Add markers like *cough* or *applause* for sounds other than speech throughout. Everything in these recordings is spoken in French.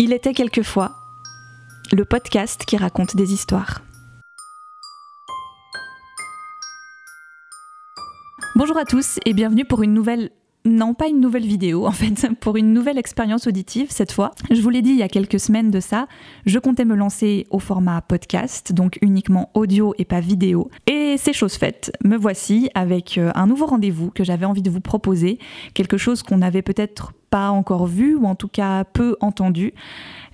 Il était quelquefois le podcast qui raconte des histoires. Bonjour à tous et bienvenue pour une nouvelle non, pas une nouvelle vidéo en fait, *laughs* pour une nouvelle expérience auditive cette fois. Je vous l'ai dit il y a quelques semaines de ça, je comptais me lancer au format podcast, donc uniquement audio et pas vidéo. Et c'est chose faite, me voici avec euh, un nouveau rendez-vous que j'avais envie de vous proposer, quelque chose qu'on avait peut-être pas encore vu ou en tout cas peu entendu.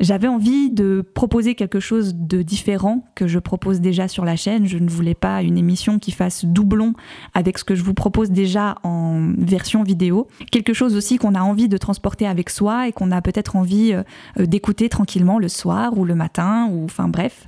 J'avais envie de proposer quelque chose de différent que je propose déjà sur la chaîne. Je ne voulais pas une émission qui fasse doublon avec ce que je vous propose déjà en version vidéo. Quelque chose aussi qu'on a envie de transporter avec soi et qu'on a peut-être envie euh, d'écouter tranquillement le soir ou le matin ou enfin bref.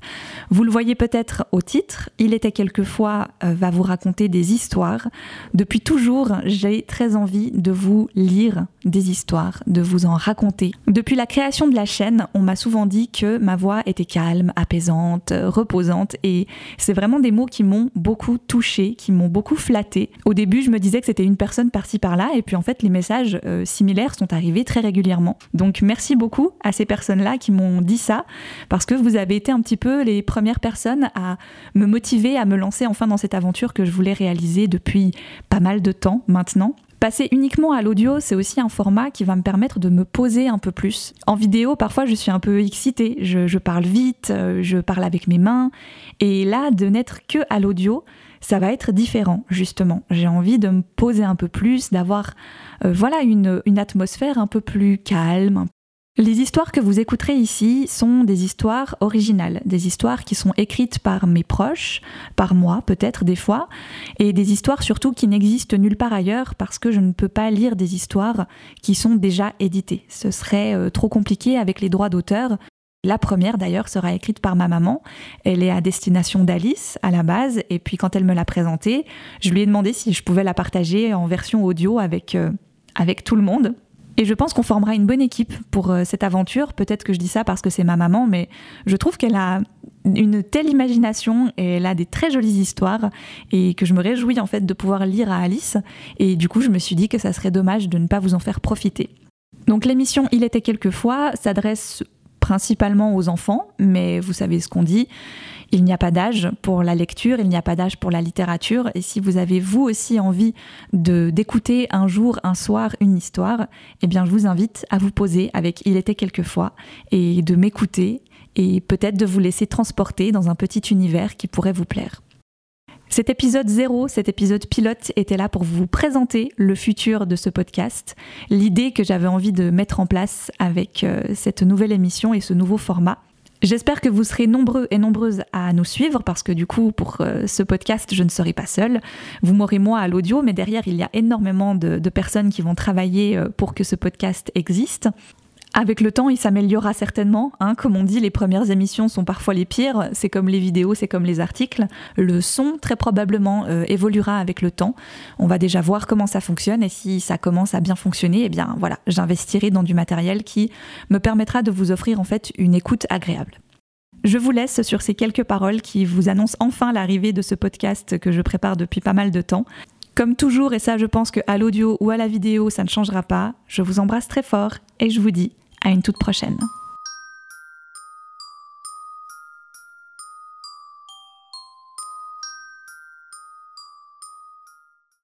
Vous le voyez peut-être au titre, il était quelquefois euh, va vous raconter des histoires. Depuis toujours, j'ai très envie de vous lire des histoires, de vous en raconter. Depuis la création de la chaîne, on m'a souvent dit que ma voix était calme, apaisante, reposante et c'est vraiment des mots qui m'ont beaucoup touchée, qui m'ont beaucoup flattée. Au début, je me disais que c'était une personne par-ci par-là et puis en fait, les messages euh, similaires sont arrivés très régulièrement. Donc merci beaucoup à ces personnes-là qui m'ont dit ça parce que vous avez été un petit peu les premières personnes à me motiver à me lancer enfin dans cette aventure que je voulais réaliser depuis pas mal de temps maintenant. Passer uniquement à l'audio, c'est aussi un format qui va me permettre de me poser un peu plus. En vidéo, parfois, je suis un peu excitée. Je, parle vite, euh, je parle avec mes mains. Et là, de n'être que à l'audio, ça va être différent, justement. J'ai envie de me poser un peu plus, d'avoir euh, voilà une, une atmosphère un peu plus calme, les histoires que vous écouterez ici sont des histoires originales, des histoires qui sont écrites par mes proches, par moi peut-être des fois, et des histoires surtout qui n'existent nulle part ailleurs parce que je ne peux pas lire des histoires qui sont déjà éditées. Ce serait euh, trop compliqué avec les droits d'auteur. La première d'ailleurs sera écrite par ma maman. Elle est à destination d'Alice à la base, et puis quand elle me l'a présentée, je lui ai demandé si je pouvais la partager en version audio avec, euh, avec tout le monde. Et je pense qu'on formera une bonne équipe pour euh, cette aventure. Peut-être que je dis ça parce que c'est ma maman, mais je trouve qu'elle a une telle imagination et elle a des très jolies histoires et que je me réjouis en fait de pouvoir lire à Alice. Et du coup, je me suis dit que ça serait dommage de ne pas vous en faire profiter. Donc l'émission Il était quelquefois s'adresse principalement aux enfants, mais vous savez ce qu'on dit. Il n'y a pas d'âge pour la lecture, il n'y a pas d'âge pour la littérature. Et si vous avez vous aussi envie de d'écouter un jour, un soir, une histoire, eh bien je vous invite à vous poser avec Il était quelquefois et de m'écouter et peut-être de vous laisser transporter dans un petit univers qui pourrait vous plaire. Cet épisode zéro, cet épisode pilote était là pour vous présenter le futur de ce podcast, l'idée que j'avais envie de mettre en place avec euh, cette nouvelle émission et ce nouveau format. J'espère que vous serez nombreux et nombreuses à nous suivre parce que du coup, pour euh, ce podcast, je ne serai pas seule. Vous m'aurez moi à l'audio, mais derrière, il y a énormément de, personnes qui vont travailler euh, pour que ce podcast existe. Avec le temps, il s'améliorera certainement. Hein. Comme on dit, les premières émissions sont parfois les pires. C'est comme les vidéos, c'est comme les articles. Le son, très probablement, euh, évoluera avec le temps. On va déjà voir comment ça fonctionne et si ça commence à bien fonctionner, eh bien voilà, j'investirai dans du matériel qui me permettra de vous offrir en fait une écoute agréable. Je vous laisse sur ces quelques paroles qui vous annoncent enfin l'arrivée de ce podcast que je prépare depuis pas mal de temps. Comme toujours, et ça je pense qu'à l'audio ou à la vidéo ça ne changera pas, je vous embrasse très fort et je vous dis à une toute prochaine.